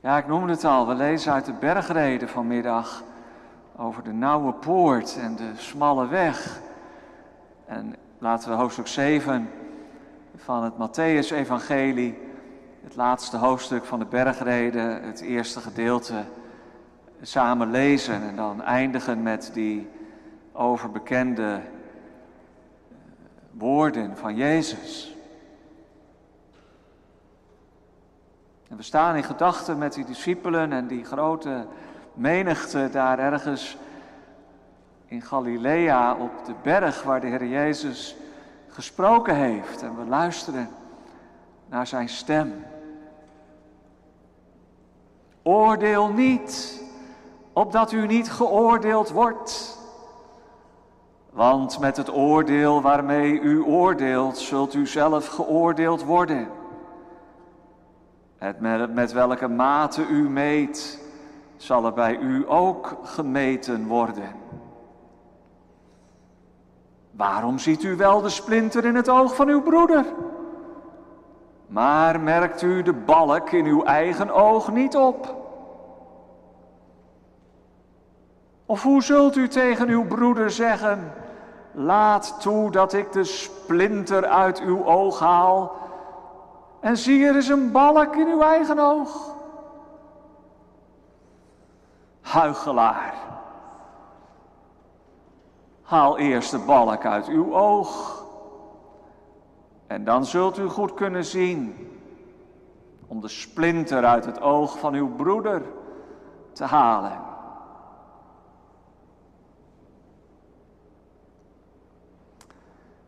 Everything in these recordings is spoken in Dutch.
Ja, ik noemde het al, we lezen uit de bergreden vanmiddag over de nauwe poort en de smalle weg. En laten we hoofdstuk 7 van het Matthäus-evangelie, het laatste hoofdstuk van de bergreden, het eerste gedeelte, samen lezen en dan eindigen met die overbekende woorden van Jezus. En we staan in gedachten met die discipelen en die grote menigte daar ergens in Galilea op de berg waar de Heer Jezus gesproken heeft. En we luisteren naar zijn stem. Oordeel niet, opdat u niet geoordeeld wordt. Want met het oordeel waarmee u oordeelt, zult u zelf geoordeeld worden. Het met, met welke mate u meet, zal er bij u ook gemeten worden. Waarom ziet u wel de splinter in het oog van uw broeder? Maar merkt u de balk in uw eigen oog niet op? Of hoe zult u tegen uw broeder zeggen: Laat toe dat ik de splinter uit uw oog haal, en zie er is een balk in uw eigen oog? Huigelaar. Haal eerst de balk uit uw oog. En dan zult u goed kunnen zien om de splinter uit het oog van uw broeder te halen.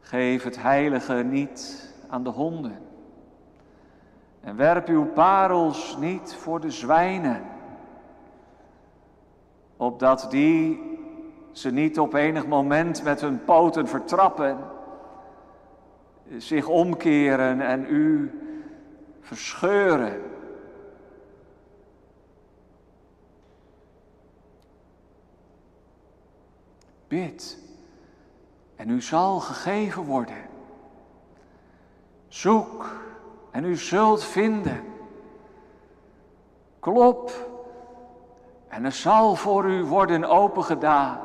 Geef het heilige niet aan de honden. En werp uw parels niet voor de zwijnen, opdat die ze niet op enig moment met hun poten vertrappen, zich omkeren en u verscheuren. Bid en u zal gegeven worden. Zoek en u zult vinden. Klop en er zal voor u worden opengedaan.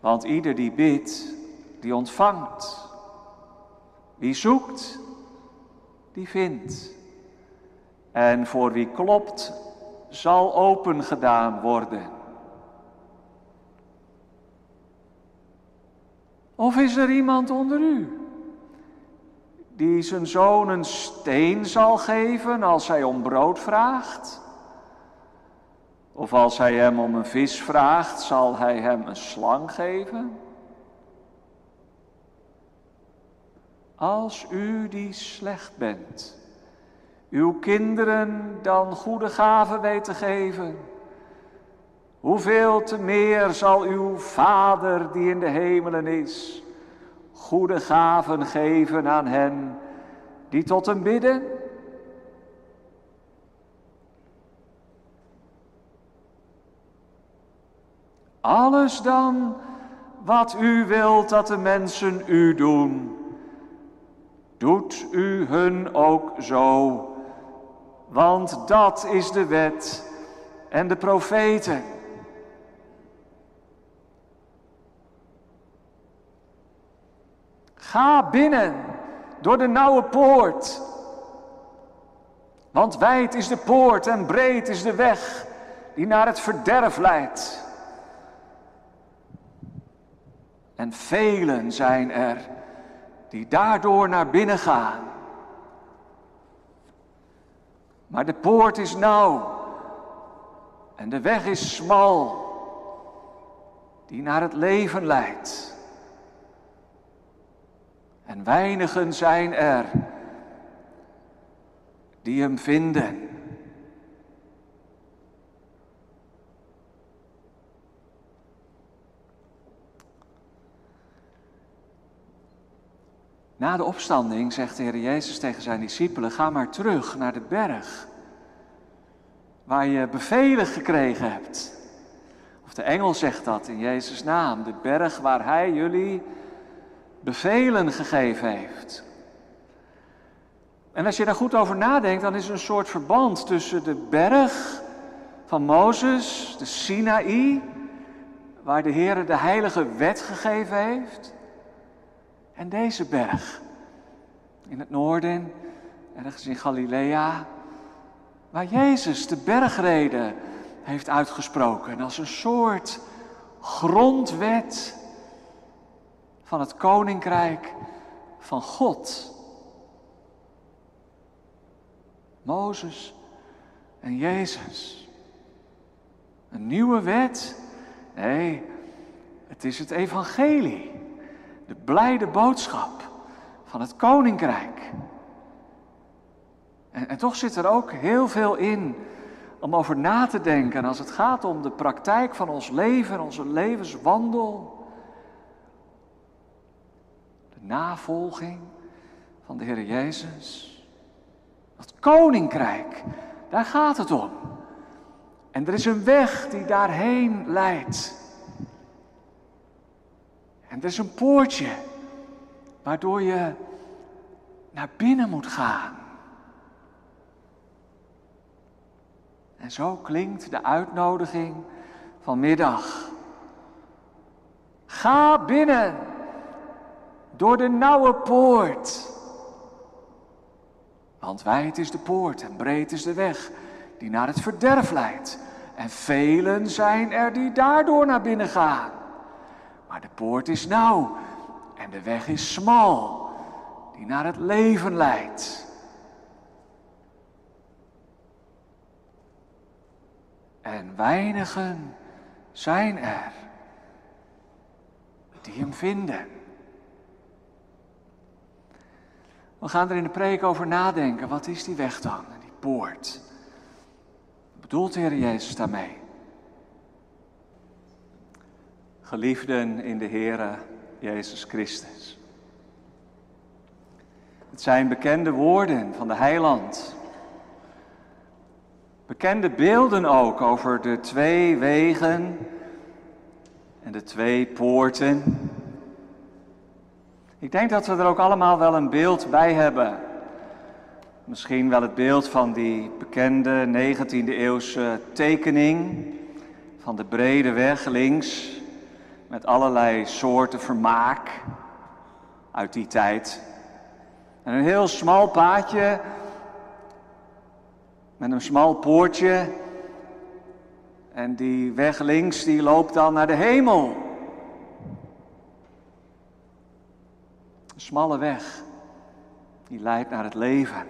Want ieder die bidt, die ontvangt. Wie zoekt, die vindt. En voor wie klopt, zal open gedaan worden. Of is er iemand onder u die zijn zoon een steen zal geven als hij om brood vraagt? Of als hij hem om een vis vraagt, zal hij hem een slang geven? Als u die slecht bent, uw kinderen dan goede gaven weet te geven, hoeveel te meer zal uw Vader die in de hemelen is, goede gaven geven aan hen die tot hem bidden? Alles dan wat u wilt dat de mensen u doen, doet u hun ook zo, want dat is de wet en de profeten. Ga binnen door de nauwe poort. Want wijd is de poort en breed is de weg die naar het verderf leidt. En velen zijn er die daardoor naar binnen gaan. Maar de poort is nauw en de weg is smal die naar het leven leidt. En weinigen zijn er die hem vinden. Na de opstanding zegt de Heer Jezus tegen zijn discipelen: Ga maar terug naar de berg waar je bevelen gekregen hebt. Of de engel zegt dat in Jezus' naam, de berg waar Hij jullie bevelen gegeven heeft. En als je daar goed over nadenkt, dan is er een soort verband tussen de berg van Mozes, de Sinaï, waar de Heer de heilige wet gegeven heeft, en deze berg in het noorden, ergens in Galilea, waar Jezus de bergreden heeft uitgesproken als een soort grondwet van het koninkrijk van God. Mozes en Jezus. Een nieuwe wet? Nee, het is het evangelie. De blijde boodschap van het koninkrijk. En, en toch zit er ook heel veel in om over na te denken als het gaat om de praktijk van ons leven, onze levenswandel. Navolging van de Heer Jezus. Dat koninkrijk, daar gaat het om. En er is een weg die daarheen leidt. En er is een poortje waardoor je naar binnen moet gaan. En zo klinkt de uitnodiging vanmiddag. Ga binnen door de nauwe poort. Want wijd is de poort en breed is de weg die naar het verderf leidt. En velen zijn er die daardoor naar binnen gaan. Maar de poort is nauw en de weg is smal die naar het leven leidt. En weinigen zijn er die hem vinden. We gaan er in de preek over nadenken. Wat is die weg dan, die poort? Wat bedoelt de Heer Jezus daarmee? Geliefden in de Heere Jezus Christus. Het zijn bekende woorden van de heiland. Bekende beelden ook over de twee wegen en de twee poorten. Ik denk dat we er ook allemaal wel een beeld bij hebben. Misschien wel het beeld van die bekende 19e eeuwse tekening van de brede weg links met allerlei soorten vermaak uit die tijd. En een heel smal paadje met een smal poortje. En die weg links die loopt dan naar de hemel. Een smalle weg die leidt naar het leven.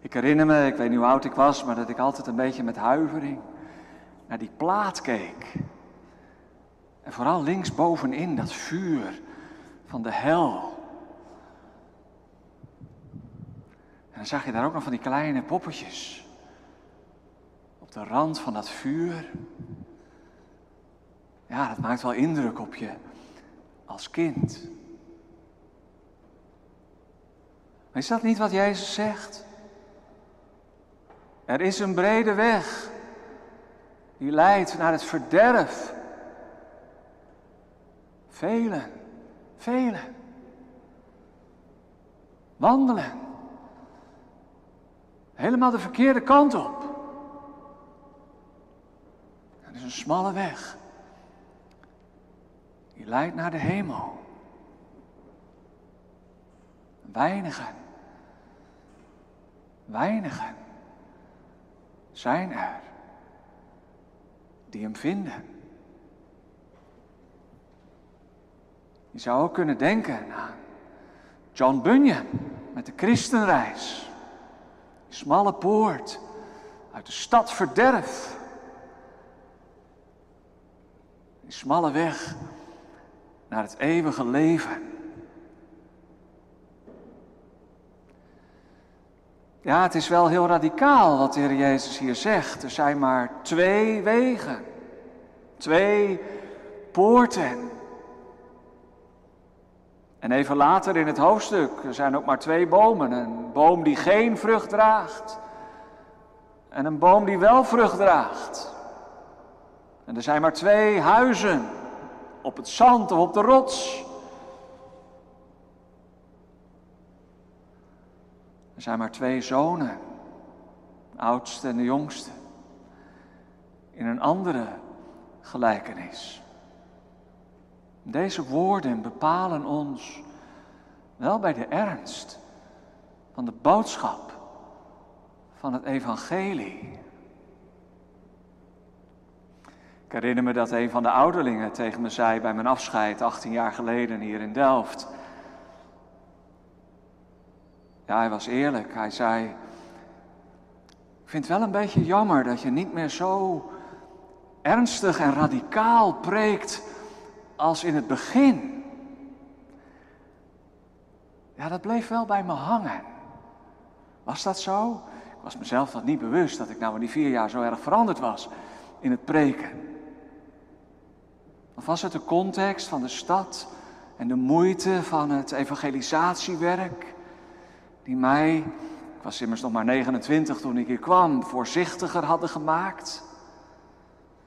Ik herinner me, ik weet niet hoe oud ik was, maar dat ik altijd een beetje met huivering naar die plaat keek. En vooral links bovenin dat vuur van de hel. En dan zag je daar ook nog van die kleine poppetjes. Op de rand van dat vuur. Ja, dat maakt wel indruk op je als kind. Is dat niet wat Jezus zegt? Er is een brede weg die leidt naar het verderf. Velen, velen wandelen helemaal de verkeerde kant op. Het is een smalle weg. Die leidt naar de hemel. Weinigen, weinigen zijn er die hem vinden. Je zou ook kunnen denken aan John Bunyan met de christenreis. Die smalle poort uit de stad verderf. Die smalle weg naar het eeuwige leven. Ja, het is wel heel radicaal wat de Heer Jezus hier zegt. Er zijn maar twee wegen, twee poorten. En even later in het hoofdstuk, er zijn ook maar twee bomen. Een boom die geen vrucht draagt en een boom die wel vrucht draagt. En er zijn maar twee huizen, op het zand of op de rots. Er zijn maar twee zonen, de oudste en de jongste. In een andere gelijkenis. Deze woorden bepalen ons wel bij de ernst van de boodschap van het evangelie. Ik herinner me dat een van de ouderlingen tegen me zei bij mijn afscheid 18 jaar geleden hier in Delft. Ja, hij was eerlijk. Hij zei: Ik vind het wel een beetje jammer dat je niet meer zo ernstig en radicaal preekt als in het begin. Ja, dat bleef wel bij me hangen. Was dat zo? Ik was mezelf dat niet bewust dat ik nou in die vier jaar zo erg veranderd was in het preken. Of was het de context van de stad en de moeite van het evangelisatiewerk die mij, ik was immers nog maar 29 toen ik hier kwam, voorzichtiger hadden gemaakt?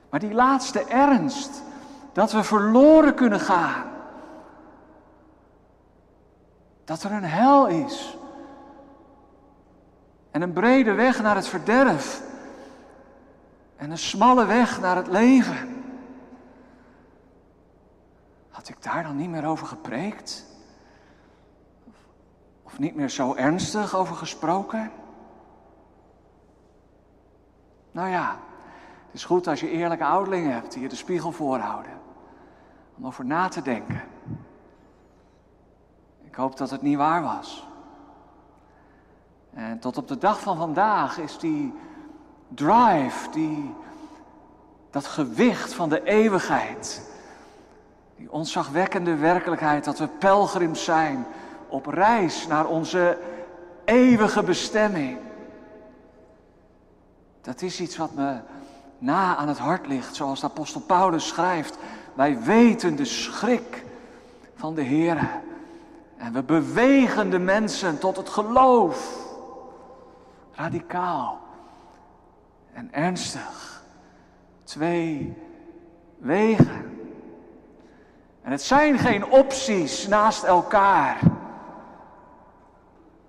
Maar die laatste ernst, dat we verloren kunnen gaan. Dat er een hel is. En een brede weg naar het verderf. En een smalle weg naar het leven. Had ik daar dan niet meer over gepreekt? Of niet meer zo ernstig over gesproken? Nou ja, het is goed als je eerlijke ouderlingen hebt die je de spiegel voorhouden. Om over na te denken. Ik hoop dat het niet waar was. En tot op de dag van vandaag is die drive, die, dat gewicht van de eeuwigheid, die onzagwekkende werkelijkheid dat we pelgrims zijn op reis naar onze eeuwige bestemming. Dat is iets wat me na aan het hart ligt, zoals de apostel Paulus schrijft. Wij weten de schrik van de Heer. En we bewegen de mensen tot het geloof. Radicaal en ernstig. Twee wegen. En het zijn geen opties naast elkaar.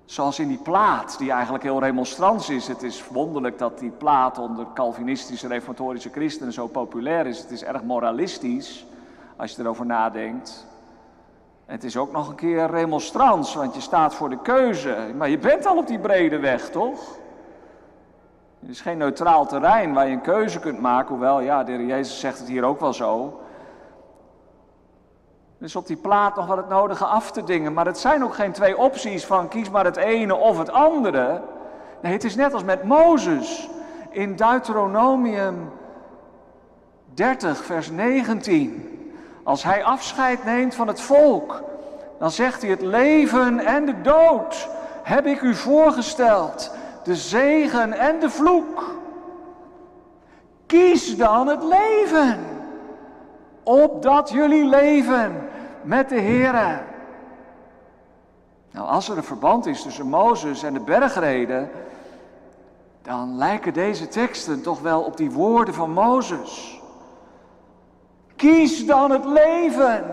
Zoals in die plaat, die eigenlijk heel remonstrants is. Het is wonderlijk dat die plaat onder Calvinistische reformatorische christenen zo populair is. Het is erg moralistisch, als je erover nadenkt. het is ook nog een keer remonstrans, want je staat voor de keuze. Maar je bent al op die brede weg, toch? Het is geen neutraal terrein waar je een keuze kunt maken. Hoewel, ja, de heer Jezus zegt het hier ook wel zo. Dus op die plaat nog wel het nodige af te dingen. Maar het zijn ook geen twee opties van kies maar het ene of het andere. Nee, het is net als met Mozes in Deuteronomium 30, vers 19. Als hij afscheid neemt van het volk, dan zegt hij: Het leven en de dood heb ik u voorgesteld, de zegen en de vloek. Kies dan het leven, opdat jullie leven met de Heer. Nou, als er een verband is tussen Mozes en de bergreden, dan lijken deze teksten toch wel op die woorden van Mozes. Kies dan het leven.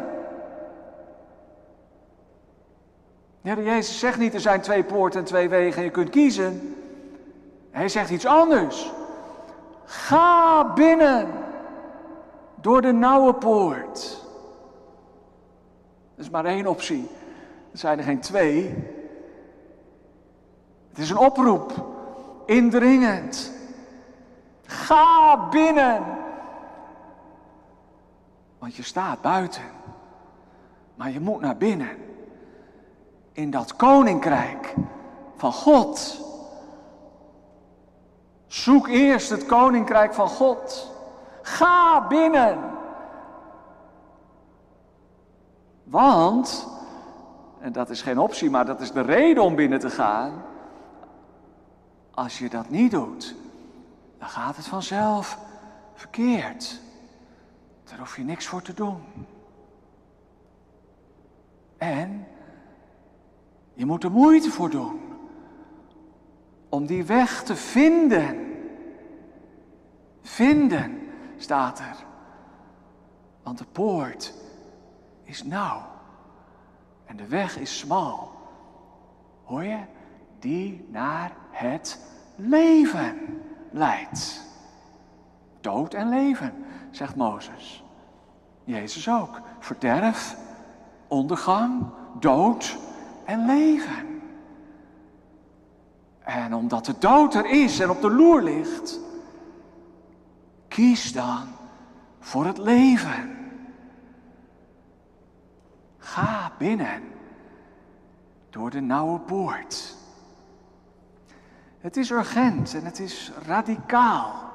Ja, Jezus zegt niet er zijn twee poorten en twee wegen en je kunt kiezen. Hij zegt iets anders. Ga binnen door de nauwe poort. Dat is maar één optie. Er zijn er geen twee. Het is een oproep. Indringend. Ga binnen. Want je staat buiten. Maar je moet naar binnen. In dat koninkrijk van God. Zoek eerst het koninkrijk van God. Ga binnen. Want, en dat is geen optie, maar dat is de reden om binnen te gaan. Als je dat niet doet, dan gaat het vanzelf verkeerd. Daar hoef je niks voor te doen. En je moet er moeite voor doen om die weg te vinden. Vinden staat er. Want de poort is nauw en de weg is smal. Hoor je? die naar het leven leidt. Dood en leven, zegt Mozes. Jezus ook. Verderf, ondergang, dood en leven. En omdat de dood er is en op de loer ligt, kies dan voor het leven. Ga binnen door de nauwe poort. Het is urgent en het is radicaal.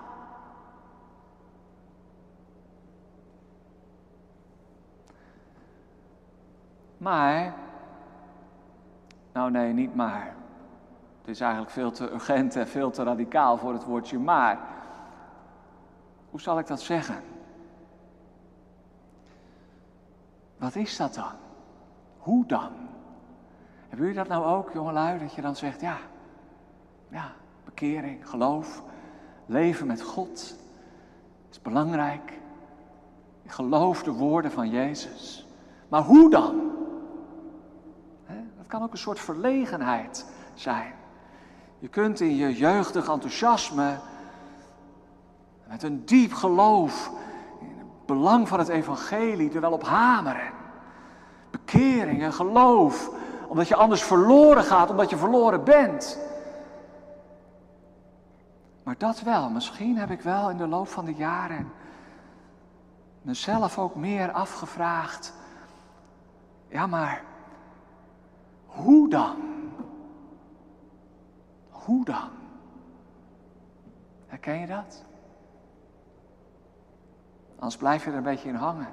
Maar, nou nee, niet maar. Het is eigenlijk veel te urgent en veel te radicaal voor het woordje maar. Hoe zal ik dat zeggen? Wat is dat dan? Hoe dan? Hebben jullie dat nou ook, jongelui, dat je dan zegt, ja, ja, bekering, geloof, leven met God, is belangrijk. Ik geloof de woorden van Jezus. Maar hoe dan? Dat kan ook een soort verlegenheid zijn. Je kunt in je jeugdig enthousiasme, met een diep geloof in het belang van het evangelie, er wel op hameren. Bekering en geloof, omdat je anders verloren gaat, omdat je verloren bent. Maar dat wel, misschien heb ik wel in de loop van de jaren mezelf ook meer afgevraagd. Ja, maar hoe dan? Hoe dan? Herken je dat? Anders blijf je er een beetje in hangen.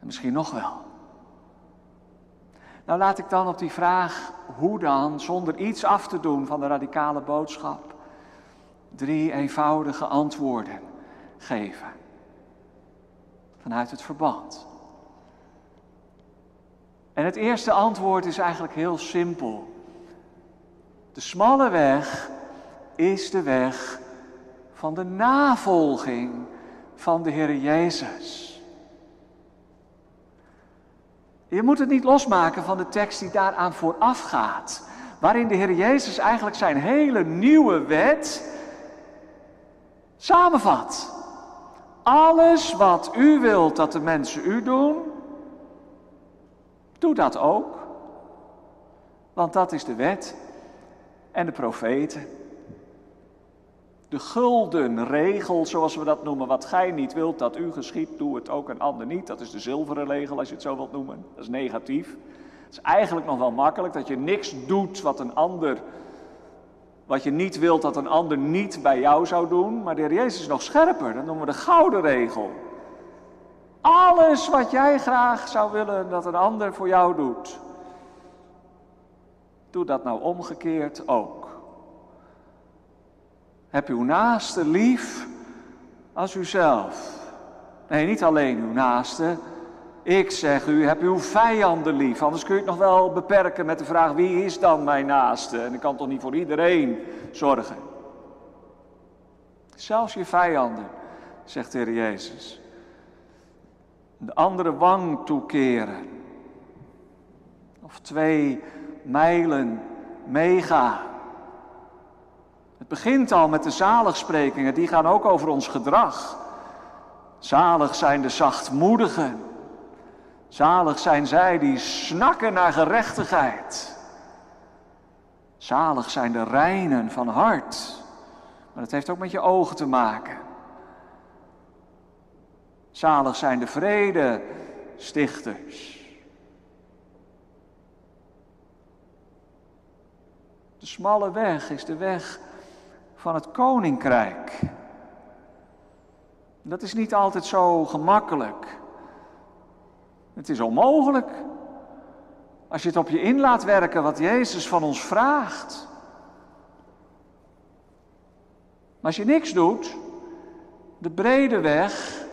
En misschien nog wel. Nou laat ik dan op die vraag, hoe dan, zonder iets af te doen van de radicale boodschap, drie eenvoudige antwoorden geven. Vanuit het verband. En het eerste antwoord is eigenlijk heel simpel. De smalle weg is de weg van de navolging van de Heer Jezus. Je moet het niet losmaken van de tekst die daaraan vooraf gaat, waarin de Heer Jezus eigenlijk zijn hele nieuwe wet samenvat. Alles wat u wilt dat de mensen u doen, doe dat ook. Want dat is de wet en de profeten. De gulden regel, zoals we dat noemen, wat gij niet wilt dat u geschiet, doe het ook een ander niet. Dat is de zilveren regel, als je het zo wilt noemen. Dat is negatief. Het is eigenlijk nog wel makkelijk dat je niks doet wat een ander, wat je niet wilt dat een ander niet bij jou zou doen. Maar de Heer Jezus is nog scherper, dat noemen we de gouden regel. Alles wat jij graag zou willen dat een ander voor jou doet, doe dat nou omgekeerd ook. Heb uw naaste lief als uzelf. Nee, niet alleen uw naaste. Ik zeg u, heb uw vijanden lief. Anders kun je het nog wel beperken met de vraag: wie is dan mijn naaste? En ik kan toch niet voor iedereen zorgen. Zelfs je vijanden, zegt de Heer Jezus. De andere wang toekeren. Of twee mijlen meegaan. Begint al met de zaligsprekingen, die gaan ook over ons gedrag. Zalig zijn de zachtmoedigen. Zalig zijn zij die snakken naar gerechtigheid. Zalig zijn de reinen van hart. Maar dat heeft ook met je ogen te maken. Zalig zijn de vrede stichters. De smalle weg is de weg van het koninkrijk. Dat is niet altijd zo gemakkelijk. Het is onmogelijk. Als je het op je in laat werken wat Jezus van ons vraagt. Maar als je niks doet, de brede weg,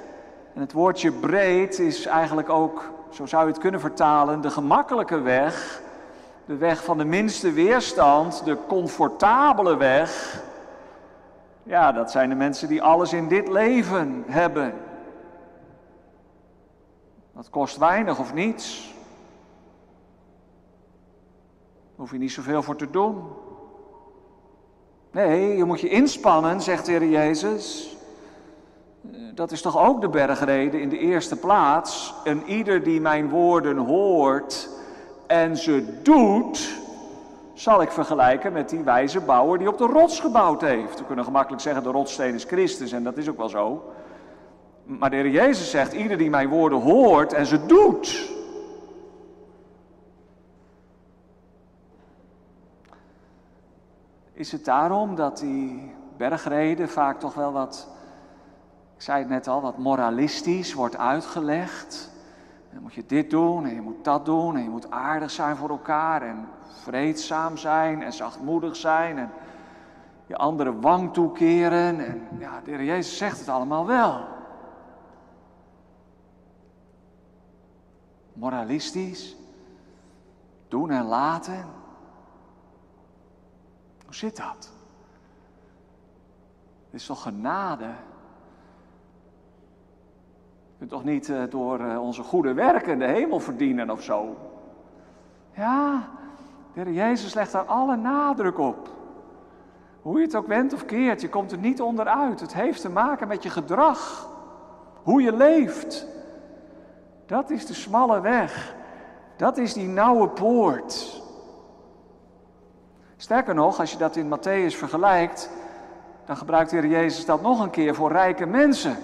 en het woordje breed is eigenlijk ook, zo zou je het kunnen vertalen, de gemakkelijke weg, de weg van de minste weerstand, de comfortabele weg, ja, dat zijn de mensen die alles in dit leven hebben. Dat kost weinig of niets. hoef je niet zoveel voor te doen. Nee, je moet je inspannen, zegt de Heer Jezus. Dat is toch ook de bergrede in de eerste plaats. En ieder die mijn woorden hoort en ze doet, zal ik vergelijken met die wijze bouwer die op de rots gebouwd heeft. We kunnen gemakkelijk zeggen de rotssteen is Christus en dat is ook wel zo. Maar de Heer Jezus zegt, ieder die mijn woorden hoort en ze doet. Is het daarom dat die bergreden vaak toch wel wat, ik zei het net al, wat moralistisch wordt uitgelegd? Dan moet je dit doen en je moet dat doen en je moet aardig zijn voor elkaar en vreedzaam zijn en zachtmoedig zijn en je andere wang toekeren. En ja, de Heer Jezus zegt het allemaal wel. Moralistisch, doen en laten. Hoe zit dat? Het is toch genade? Je kunt toch niet uh, door uh, onze goede werken de hemel verdienen of zo? Ja, de Heer Jezus legt daar alle nadruk op. Hoe je het ook wendt of keert, je komt er niet onderuit. Het heeft te maken met je gedrag. Hoe je leeft. Dat is de smalle weg. Dat is die nauwe poort. Sterker nog, als je dat in Matthäus vergelijkt, dan gebruikt de Heer Jezus dat nog een keer voor rijke mensen.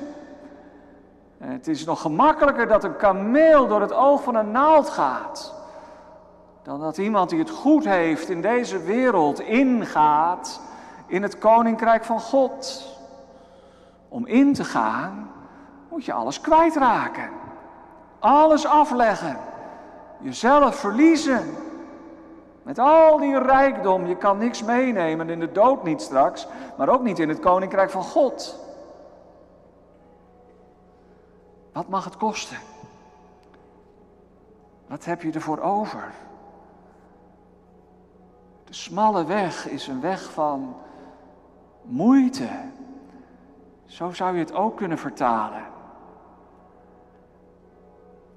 Het is nog gemakkelijker dat een kameel door het oog van een naald gaat, dan dat iemand die het goed heeft in deze wereld ingaat in het koninkrijk van God. Om in te gaan moet je alles kwijtraken, alles afleggen, jezelf verliezen. Met al die rijkdom, je kan niks meenemen in de dood niet straks, maar ook niet in het koninkrijk van God. Wat mag het kosten? Wat heb je ervoor over? De smalle weg is een weg van moeite. Zo zou je het ook kunnen vertalen.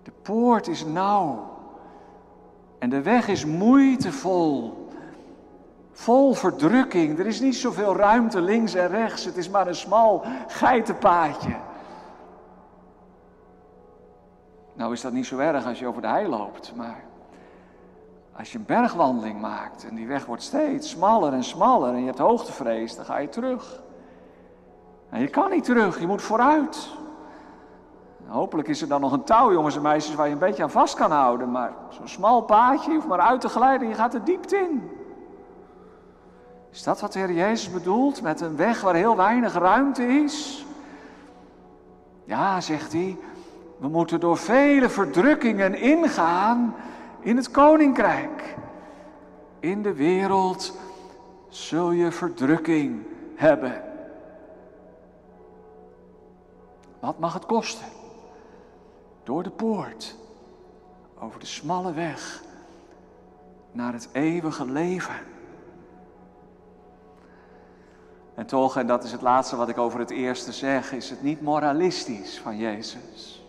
De poort is nauw. En de weg is moeitevol. Vol verdrukking. Er is niet zoveel ruimte links en rechts. Het is maar een smal geitenpaadje. Nou is dat niet zo erg als je over de hei loopt, maar als je een bergwandeling maakt en die weg wordt steeds smaller en smaller en je hebt hoogtevrees, dan ga je terug. En je kan niet terug, je moet vooruit. Hopelijk is er dan nog een touw, jongens en meisjes, waar je een beetje aan vast kan houden. Maar zo'n smal paadje, je hoeft maar uit te glijden en je gaat er diepte in. Is dat wat de Heer Jezus bedoelt met een weg waar heel weinig ruimte is? Ja, zegt hij, we moeten door vele verdrukkingen ingaan in het koninkrijk. In de wereld zul je verdrukking hebben. Wat mag het kosten? door de poort, over de smalle weg naar het eeuwige leven. En toch, en dat is het laatste wat ik over het eerste zeg, is het niet moralistisch van Jezus.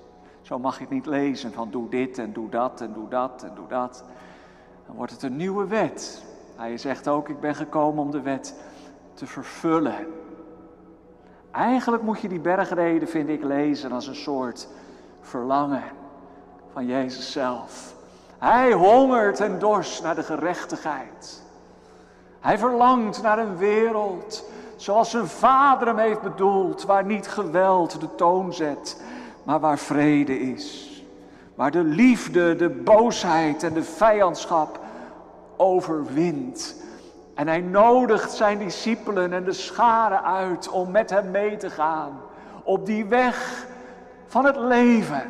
Zo mag het niet lezen van doe dit en doe dat en doe dat en doe dat. Dan wordt het een nieuwe wet. Hij zegt ook, ik ben gekomen om de wet te vervullen. Eigenlijk moet je die bergreden, vind ik, lezen als een soort verlangen van Jezus zelf. Hij hongert en dorst naar de gerechtigheid. Hij verlangt naar een wereld zoals zijn vader hem heeft bedoeld, waar niet geweld de toon zet, maar waar vrede is. Waar de liefde, de boosheid en de vijandschap overwint. En hij nodigt zijn discipelen en de scharen uit om met hem mee te gaan op die weg van het leven.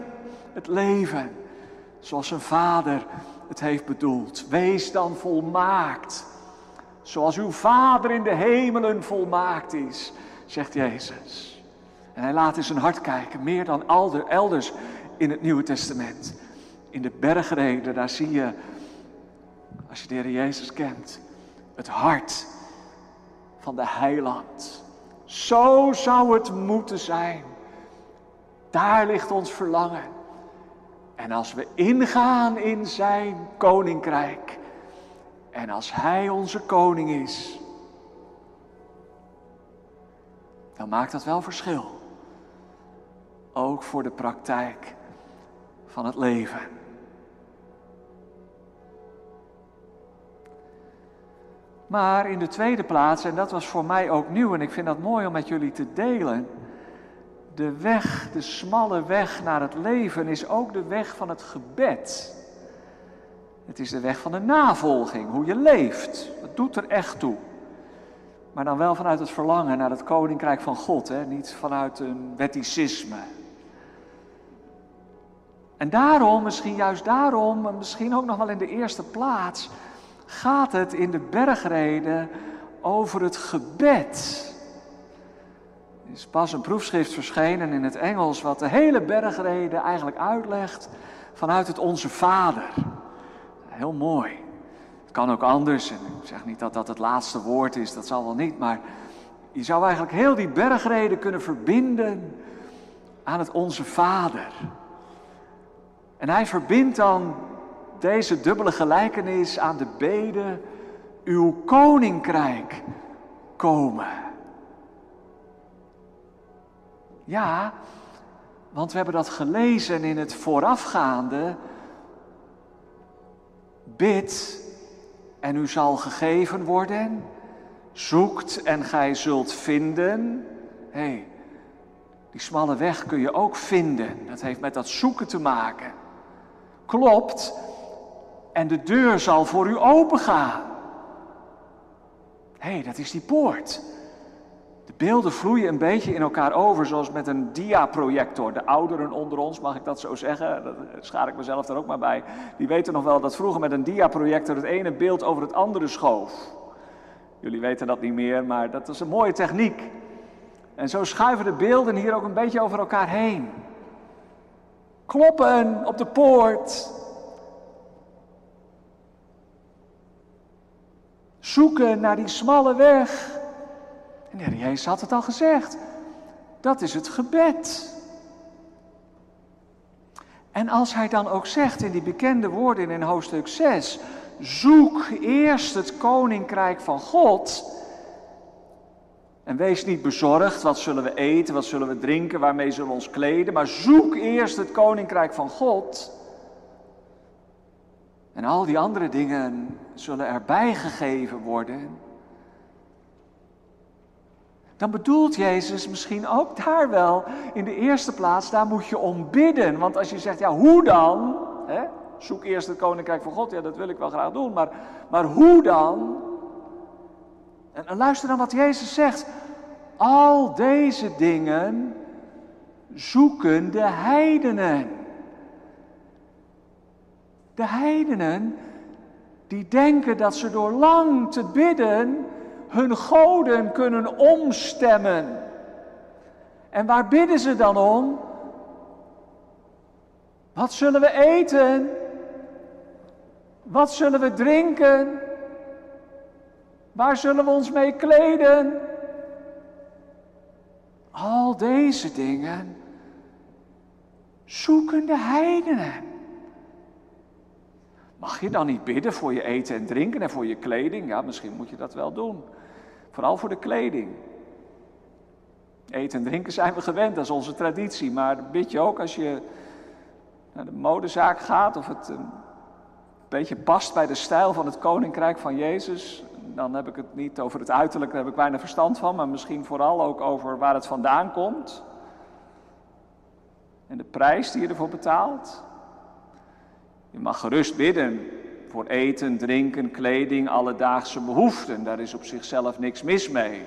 Het leven zoals een vader het heeft bedoeld. Wees dan volmaakt. Zoals uw vader in de hemelen volmaakt is, zegt Jezus. En hij laat in zijn hart kijken, meer dan elders in het Nieuwe Testament. In de bergreden, daar zie je, als je de Heer Jezus kent, het hart van de heiland. Zo zou het moeten zijn. Daar ligt ons verlangen. En als we ingaan in zijn koninkrijk En als Hij onze koning is, dan maakt dat wel verschil. Ook voor de praktijk van het leven. Maar in de tweede plaats, en dat was voor mij ook nieuw en ik vind dat mooi om met jullie te delen. De weg, de smalle weg naar het leven is ook de weg van het gebed. Het is de weg van de navolging, hoe je leeft. Dat doet er echt toe. Maar dan wel vanuit het verlangen naar het koninkrijk van God, hè? niet vanuit een wetticisme. En daarom, misschien juist daarom, en misschien ook nog wel in de eerste plaats, gaat het in de bergreden over het gebed. Er is pas een proefschrift verschenen in het Engels wat de hele bergreden eigenlijk uitlegt vanuit het Onze Vader. Heel mooi. Het kan ook anders. Ik zeg niet dat dat het laatste woord is, dat zal wel niet. Maar je zou eigenlijk heel die bergreden kunnen verbinden aan het Onze Vader. En hij verbindt dan deze dubbele gelijkenis aan de bede, uw koninkrijk komen. Ja, want we hebben dat gelezen in het voorafgaande. Bid en u zal gegeven worden. Zoekt en gij zult vinden. Hé, hey, die smalle weg kun je ook vinden. Dat heeft met dat zoeken te maken. Klopt, en de deur zal voor u opengaan. Hé, hey, dat is die poort. De beelden vloeien een beetje in elkaar over, zoals met een diaprojector. De ouderen onder ons, mag ik dat zo zeggen? Dat schaar ik mezelf daar ook maar bij. Die weten nog wel dat vroeger met een diaprojector het ene beeld over het andere schoof. Jullie weten dat niet meer, maar dat is een mooie techniek. En zo schuiven de beelden hier ook een beetje over elkaar heen. Kloppen op de poort. Zoeken naar die smalle weg. En Jezus had het al gezegd. Dat is het gebed. En als hij dan ook zegt in die bekende woorden in hoofdstuk 6: Zoek eerst het koninkrijk van God. En wees niet bezorgd, wat zullen we eten, wat zullen we drinken, waarmee zullen we ons kleden. Maar zoek eerst het koninkrijk van God. En al die andere dingen zullen erbij gegeven worden. Dan bedoelt Jezus misschien ook daar wel in de eerste plaats, daar moet je om bidden. Want als je zegt, ja, hoe dan? Hè? Zoek eerst het koninkrijk van God, ja, dat wil ik wel graag doen, maar, maar hoe dan? En, luister dan wat Jezus zegt. Al deze dingen zoeken de heidenen. De heidenen die denken dat ze door lang te bidden hun goden kunnen omstemmen. En waar bidden ze dan om? Wat zullen we eten? Wat zullen we drinken? Waar zullen we ons mee kleden? Al deze dingen zoeken de heidenen. Mag je dan niet bidden voor je eten en drinken en voor je kleding? Ja, misschien moet je dat wel doen. Vooral voor de kleding. Eten en drinken zijn we gewend, dat is onze traditie. Maar bid je ook als je naar de modezaak gaat of het een beetje past bij de stijl van het koninkrijk van Jezus. Dan heb ik het niet over het uiterlijk, daar heb ik weinig verstand van, maar misschien vooral ook over waar het vandaan komt. En de prijs die je ervoor betaalt. Je mag gerust bidden voor eten, drinken, kleding, alledaagse behoeften. Daar is op zichzelf niks mis mee.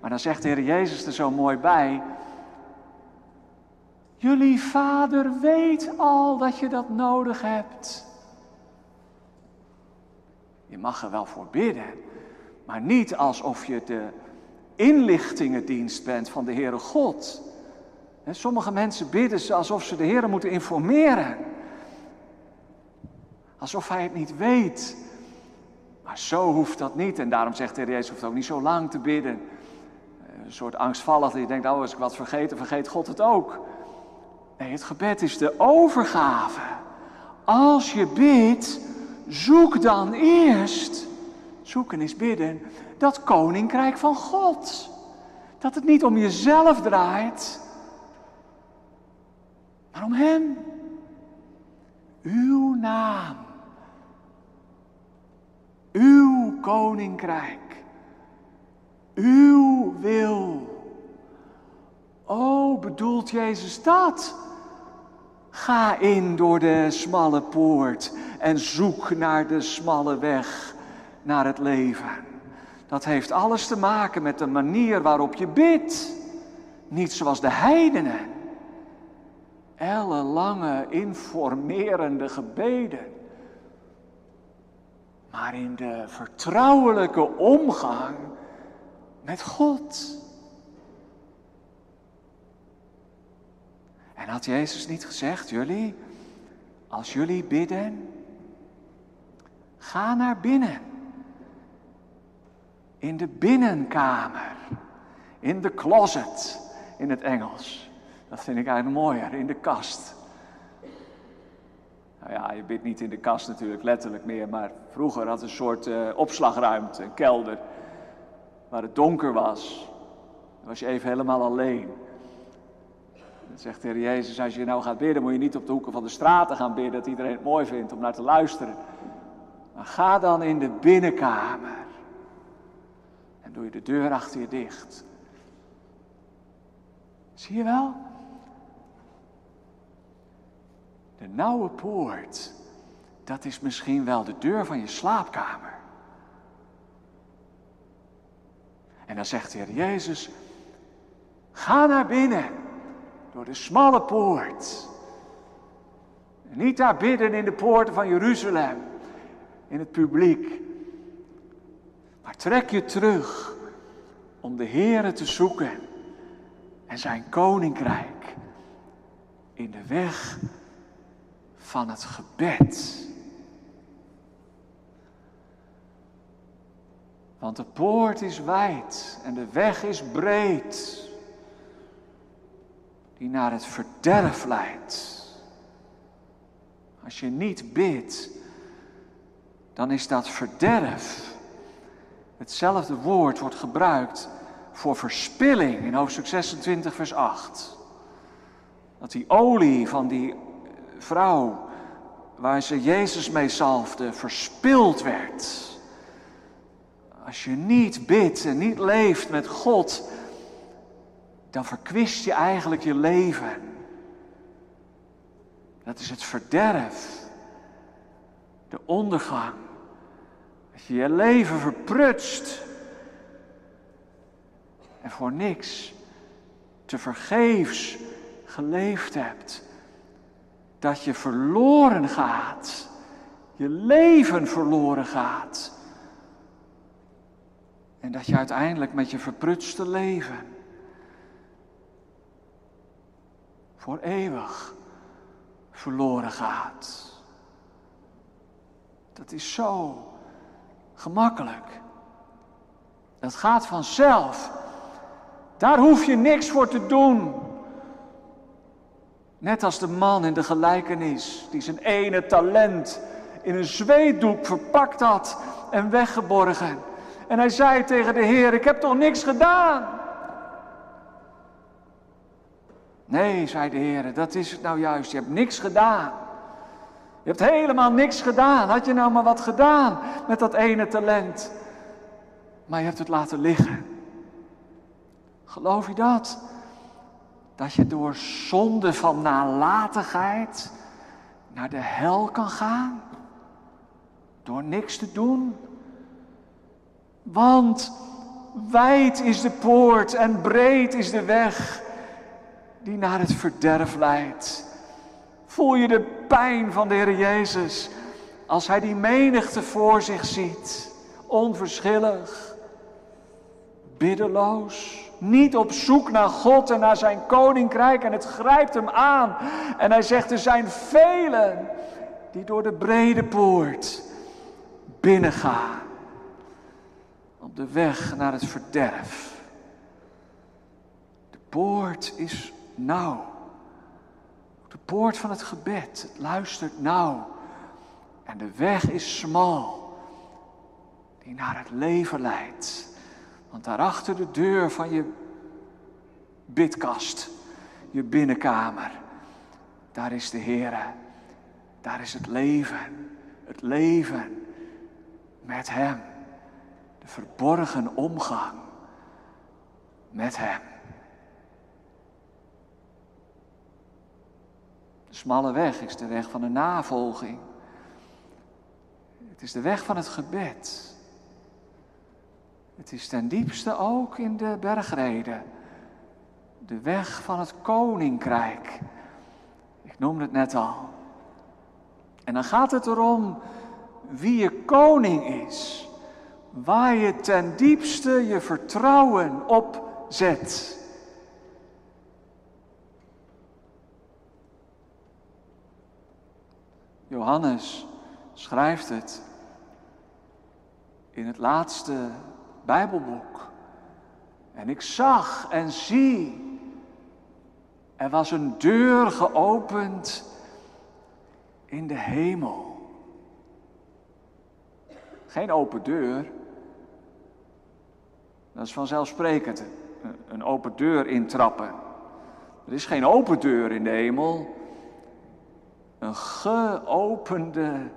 Maar dan zegt de Heer Jezus er zo mooi bij. Jullie vader weet al dat je dat nodig hebt. Je mag er wel voor bidden, maar niet alsof je de inlichtingendienst bent van de Heere God. Sommige mensen bidden alsof ze de Heer moeten informeren. Alsof hij het niet weet. Maar zo hoeft dat niet. En daarom zegt de Heer Jezus, hoeft ook niet zo lang te bidden. Een soort angstvallig dat je denkt, oh als ik wat vergeet, vergeet God het ook. Nee, het gebed is de overgave. Als je bidt, zoek dan eerst, zoeken is bidden, dat koninkrijk van God. Dat het niet om jezelf draait, maar om Hem. Uw naam. Uw koninkrijk. Uw wil. Oh, bedoelt Jezus dat? Ga in door de smalle poort en zoek naar de smalle weg naar het leven. Dat heeft alles te maken met de manier waarop je bidt. Niet zoals de heidenen. Ellenlange, informerende gebeden. Maar in de vertrouwelijke omgang met God. En had Jezus niet gezegd, jullie, als jullie bidden, ga naar binnen. In de binnenkamer, in de closet in het Engels. Dat vind ik eigenlijk mooier, in de kast. Nou ja, je bidt niet in de kast natuurlijk, letterlijk meer, maar vroeger had een soort uh, opslagruimte, een kelder, waar het donker was. Dan was je even helemaal alleen. Dan zegt de Heer Jezus, als je nou gaat bidden, moet je niet op de hoeken van de straten gaan bidden, dat iedereen het mooi vindt om naar te luisteren. Maar ga dan in de binnenkamer. En doe je de deur achter je dicht. Zie je wel? De nauwe poort, dat is misschien wel de deur van je slaapkamer. En dan zegt de Heer Jezus, ga naar binnen door de smalle poort. En niet daar bidden in de poorten van Jeruzalem, in het publiek. Maar trek je terug om de Heere te zoeken en zijn koninkrijk in de weg van het gebed. Want de poort is wijd en de weg is breed die naar het verderf leidt. Als je niet bidt, dan is dat verderf. Hetzelfde woord wordt gebruikt voor verspilling in hoofdstuk 26, vers 8. Dat die olie van die vrouw waar ze Jezus mee zalfde, verspild werd. Als je niet bidt en niet leeft met God, dan verkwist je eigenlijk je leven. Dat is het verderf, de ondergang. Dat je je leven verprutst en voor niks te vergeefs geleefd hebt. Dat je verloren gaat, je leven verloren gaat. En dat je uiteindelijk met je verprutste leven voor eeuwig verloren gaat. Dat is zo gemakkelijk. Dat gaat vanzelf. Daar hoef je niks voor te doen. Net als de man in de gelijkenis die zijn ene talent in een zweetdoek verpakt had en weggeborgen. En hij zei tegen de Heer: Ik heb toch niks gedaan? Nee, zei de Heer, dat is het nou juist. Je hebt niks gedaan. Je hebt helemaal niks gedaan. Had je nou maar wat gedaan met dat ene talent? Maar je hebt het laten liggen. Geloof je dat? Dat je door zonde van nalatigheid naar de hel kan gaan? Door niks te doen? Want wijd is de poort en breed is de weg die naar het verderf leidt. Voel je de pijn van de Heer Jezus als Hij die menigte voor zich ziet, onverschillig, biddeloos, niet op zoek naar God en naar Zijn koninkrijk en het grijpt Hem aan. En Hij zegt, er zijn velen die door de brede poort binnengaan op de weg naar het verderf. De poort is nauw. De poort van het gebed, het luistert nauw En de weg is smal, die naar het leven leidt. Want daarachter de deur van je bidkast, je binnenkamer, daar is de Heer. Daar is het leven, het leven met Hem. De verborgen omgang met Hem. Smalle weg is de weg van de navolging. Het is de weg van het gebed. Het is ten diepste ook in de bergreden. De weg van het koninkrijk. Ik noemde het net al. En dan gaat het erom wie je koning is. Waar je ten diepste je vertrouwen op zet. Johannes schrijft het in het laatste Bijbelboek. En ik zag en zie, er was een deur geopend in de hemel. Geen open deur. Dat is vanzelfsprekend. Een open deur intrappen. Er is geen open deur in de hemel. Een geopende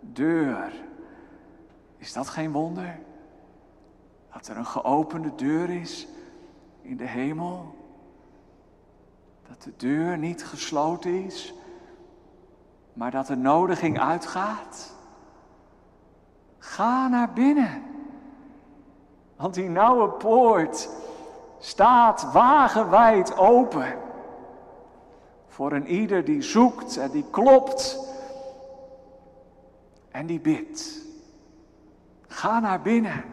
deur. Is dat geen wonder? Dat er een geopende deur is in de hemel. Dat de deur niet gesloten is, maar dat de nodiging uitgaat. Ga naar binnen. Want die nauwe poort staat wagenwijd open. Voor een ieder die zoekt en die klopt en die bidt. Ga naar binnen.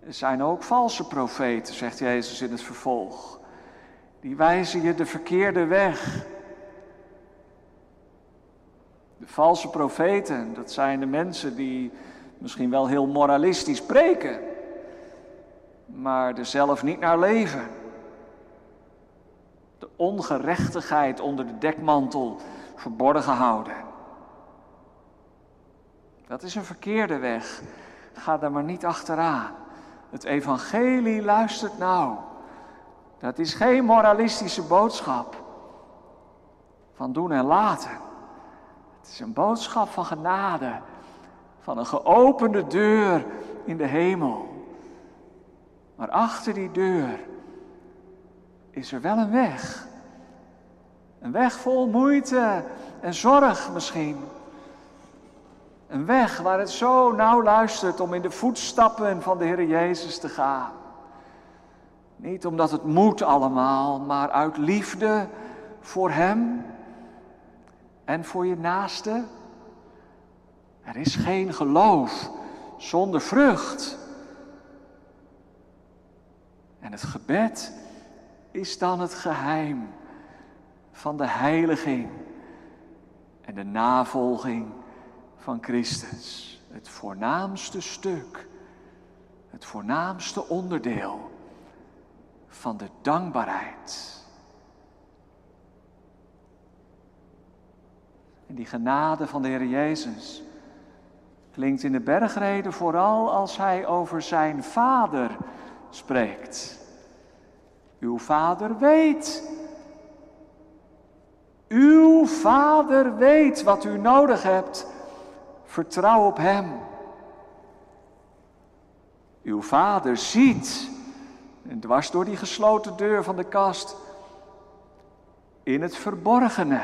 Er zijn ook valse profeten, zegt Jezus in het vervolg. Die wijzen je de verkeerde weg. De valse profeten, dat zijn de mensen die misschien wel heel moralistisch spreken, maar er zelf niet naar leven. De ongerechtigheid onder de dekmantel verborgen houden. Dat is een verkeerde weg. Ga daar maar niet achteraan. Het evangelie luistert nou. Dat is geen moralistische boodschap van doen en laten. Het is een boodschap van genade, van een geopende deur in de hemel. Maar achter die deur is er wel een weg. Een weg vol moeite en zorg misschien. Een weg waar het zo nauw luistert om in de voetstappen van de Heer Jezus te gaan. Niet omdat het moet allemaal, maar uit liefde voor Hem en voor je naaste. Er is geen geloof zonder vrucht. En het gebed is dan het geheim van de heiliging en de navolging van Christus. Het voornaamste stuk, het voornaamste onderdeel van de dankbaarheid. En die genade van de Heer Jezus klinkt in de bergreden vooral als hij over zijn Vader spreekt. Uw Vader weet. Uw Vader weet wat u nodig hebt. Vertrouw op Hem. Uw Vader ziet, dwars door die gesloten deur van de kast, in het verborgene.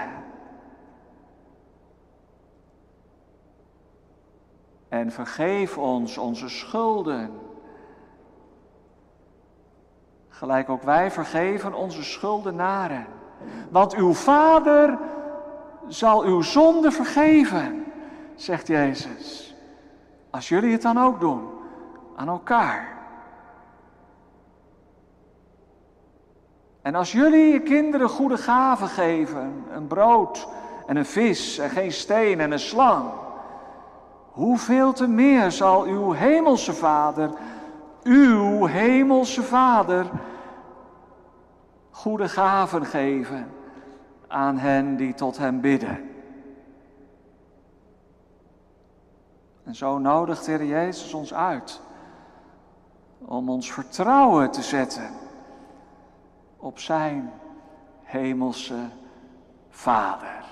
En vergeef ons onze schulden. Gelijk ook wij vergeven onze schuldenaren. Want uw Vader zal uw zonde vergeven, zegt Jezus. Als jullie het dan ook doen, aan elkaar. En als jullie je kinderen goede gaven geven, een brood en een vis en geen steen en een slang, hoeveel te meer zal uw hemelse Vader, uw hemelse Vader goede gaven geven aan hen die tot Hem bidden. En zo nodigt Heer Jezus ons uit om ons vertrouwen te zetten op Zijn hemelse Vader.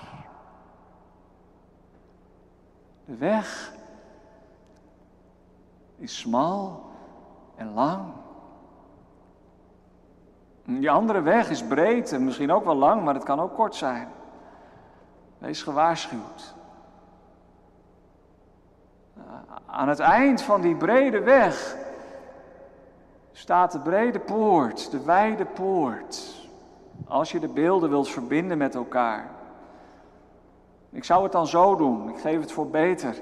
De weg is smal en lang. Die andere weg is breed en misschien ook wel lang, maar het kan ook kort zijn. Wees gewaarschuwd. Aan het eind van die brede weg staat de brede poort, de wijde poort. Als je de beelden wilt verbinden met elkaar. Ik zou het dan zo doen, ik geef het voor beter.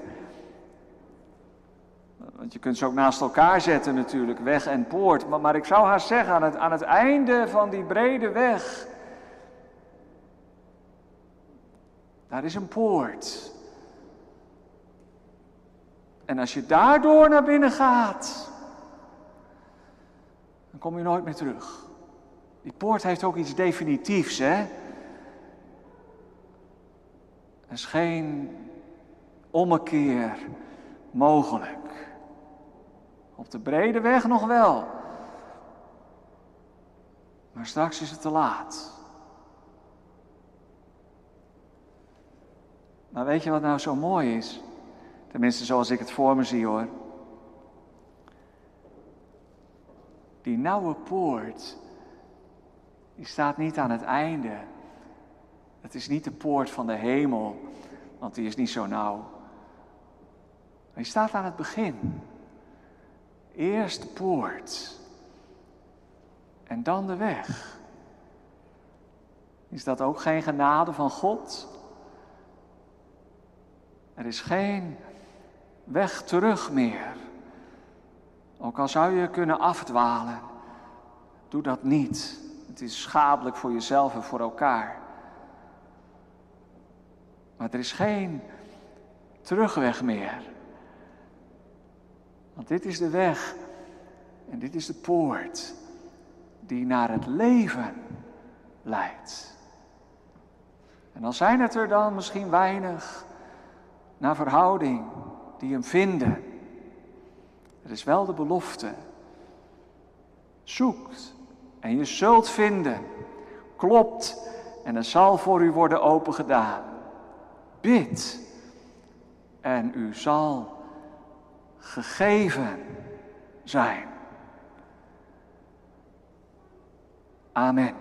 Want je kunt ze ook naast elkaar zetten natuurlijk, weg en poort. Maar, maar ik zou haar zeggen, aan het, aan het einde van die brede weg, daar is een poort. En als je daardoor naar binnen gaat, dan kom je nooit meer terug. Die poort heeft ook iets definitiefs, hè? Er is geen ommekeer mogelijk. Op de brede weg nog wel. Maar straks is het te laat. Maar weet je wat nou zo mooi is? Tenminste, zoals ik het voor me zie hoor. Die nauwe poort, die staat niet aan het einde. Het is niet de poort van de hemel, want die is niet zo nauw. Maar die staat aan het begin. Eerst de poort en dan de weg. Is dat ook geen genade van God? Er is geen weg terug meer. Ook al zou je kunnen afdwalen, doe dat niet. Het is schadelijk voor jezelf en voor elkaar. Maar er is geen terugweg meer. Want dit is de weg en dit is de poort die naar het leven leidt. En dan zijn het er dan misschien weinig naar verhouding die hem vinden. Er is wel de belofte. Zoekt en je zult vinden. Klopt en er zal voor u worden opengedaan. Bid en u zal gegeven zijn. Amen.